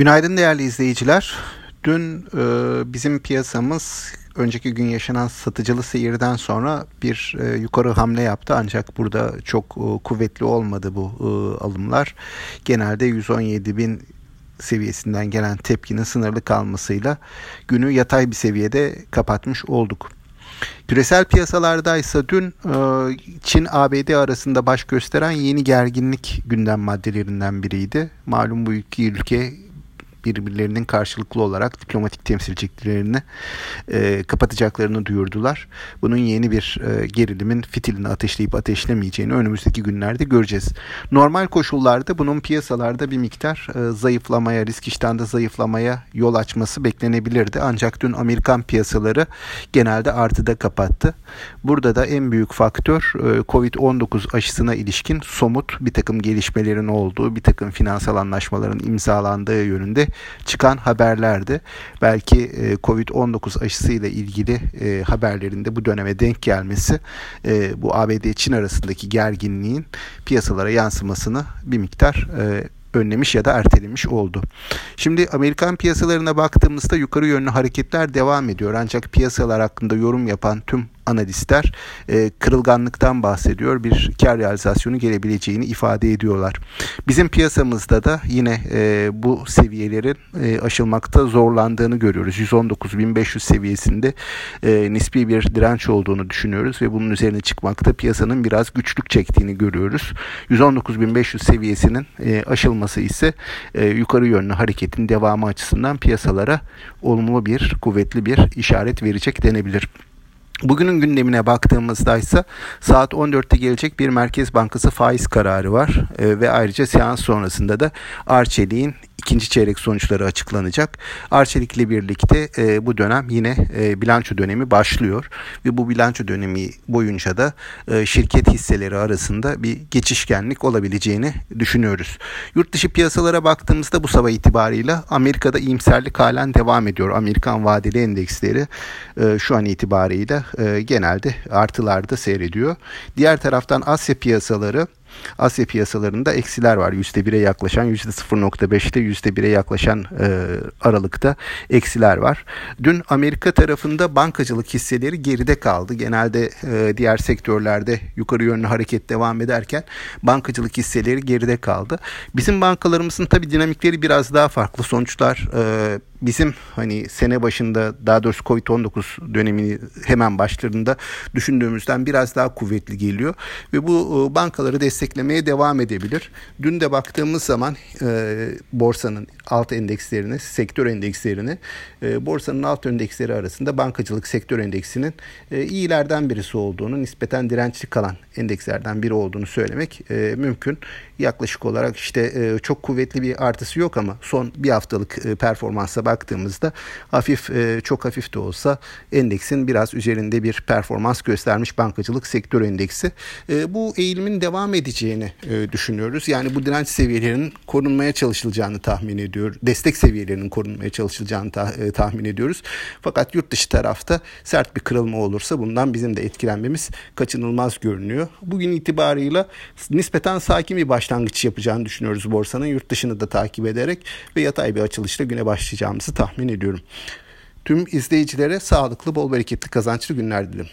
Günaydın değerli izleyiciler. Dün e, bizim piyasamız önceki gün yaşanan satıcılı seyirden sonra bir e, yukarı hamle yaptı. Ancak burada çok e, kuvvetli olmadı bu e, alımlar. Genelde 117 bin seviyesinden gelen tepkinin sınırlı kalmasıyla günü yatay bir seviyede kapatmış olduk. Küresel piyasalarda ise dün e, Çin ABD arasında baş gösteren yeni gerginlik gündem maddelerinden biriydi. Malum bu iki ülke birbirlerinin karşılıklı olarak diplomatik temsilciliklerini e, kapatacaklarını duyurdular. Bunun yeni bir e, gerilimin fitilini ateşleyip ateşlemeyeceğini önümüzdeki günlerde göreceğiz. Normal koşullarda bunun piyasalarda bir miktar e, zayıflamaya, risk iştahında zayıflamaya yol açması beklenebilirdi. Ancak dün Amerikan piyasaları genelde artıda kapattı. Burada da en büyük faktör e, Covid-19 aşısına ilişkin somut bir takım gelişmelerin olduğu, bir takım finansal anlaşmaların imzalandığı yönünde çıkan haberlerdi. Belki e, Covid-19 aşısı ile ilgili e, haberlerinde bu döneme denk gelmesi e, bu ABD-Çin arasındaki gerginliğin piyasalara yansımasını bir miktar önlemiş ya da ertelemiş oldu. Şimdi Amerikan piyasalarına baktığımızda yukarı yönlü hareketler devam ediyor. Ancak piyasalar hakkında yorum yapan tüm analistler e, kırılganlıktan bahsediyor. Bir kar realizasyonu gelebileceğini ifade ediyorlar. Bizim piyasamızda da yine e, bu seviyelerin e, aşılmakta zorlandığını görüyoruz. 119.500 seviyesinde e, nispi bir direnç olduğunu düşünüyoruz ve bunun üzerine çıkmakta piyasanın biraz güçlük çektiğini görüyoruz. 119.500 seviyesinin e, aşılması ise e, yukarı yönlü hareketin devamı açısından piyasalara olumlu bir, kuvvetli bir işaret verecek denebilir. Bugünün gündemine baktığımızda ise saat 14'te gelecek bir Merkez Bankası faiz kararı var e, ve ayrıca seans sonrasında da Arçelik'in ikinci çeyrek sonuçları açıklanacak. Arçelik ile birlikte e, bu dönem yine e, bilanço dönemi başlıyor ve bu bilanço dönemi boyunca da e, şirket hisseleri arasında bir geçişkenlik olabileceğini düşünüyoruz. Yurt dışı piyasalara baktığımızda bu sabah itibarıyla Amerika'da iyimserlik halen devam ediyor. Amerikan vadeli endeksleri e, şu an itibarıyla e, genelde artılarda seyrediyor. Diğer taraftan Asya piyasaları Asya piyasalarında eksiler var. %1'e yaklaşan, %0.5'te %1'e yaklaşan e, aralıkta eksiler var. Dün Amerika tarafında bankacılık hisseleri geride kaldı. Genelde e, diğer sektörlerde yukarı yönlü hareket devam ederken bankacılık hisseleri geride kaldı. Bizim bankalarımızın tabi dinamikleri biraz daha farklı. Sonuçlar e, bizim hani sene başında daha doğrusu Covid-19 dönemini hemen başlarında düşündüğümüzden biraz daha kuvvetli geliyor ve bu e, bankaları desteklemeye devam edebilir. Dün de baktığımız zaman e, borsanın alt endekslerini, sektör endekslerini, e, borsanın alt endeksleri arasında bankacılık sektör endeksinin e, iyilerden birisi olduğunu, nispeten dirençli kalan endekslerden biri olduğunu söylemek e, mümkün. Yaklaşık olarak işte e, çok kuvvetli bir artısı yok ama son bir haftalık e, performansa baktığımızda hafif e, çok hafif de olsa endeksin biraz üzerinde bir performans göstermiş bankacılık sektör endeksi. E, bu eğilimin devam edeceğini e, düşünüyoruz. Yani bu direnç seviyelerinin korunmaya çalışılacağını tahmin ediyor. Destek seviyelerinin korunmaya çalışılacağını ta, e, tahmin ediyoruz. Fakat yurt dışı tarafta sert bir kırılma olursa bundan bizim de etkilenmemiz kaçınılmaz görünüyor. Bugün itibarıyla nispeten sakin bir başlangıç yapacağını düşünüyoruz borsanın. Yurt dışını da takip ederek ve yatay bir açılışla güne başlayacağımızı tahmin ediyorum. Tüm izleyicilere sağlıklı, bol bereketli, kazançlı günler dilerim.